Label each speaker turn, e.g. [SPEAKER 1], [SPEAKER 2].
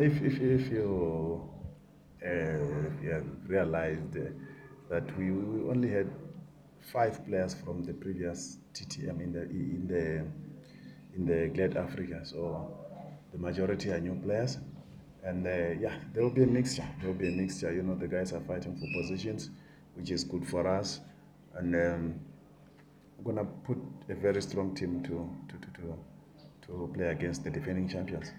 [SPEAKER 1] if if, if you uh, yeah, realized uh, that we, we only had five players from the previous TTM in the in the in the Glad Africa, so the majority are new players, and uh, yeah, there will be a mixture. There will be a mixture. You know, the guys are fighting for positions, which is good for us, and um, we're gonna put a very strong team to to to to, to play against the defending champions.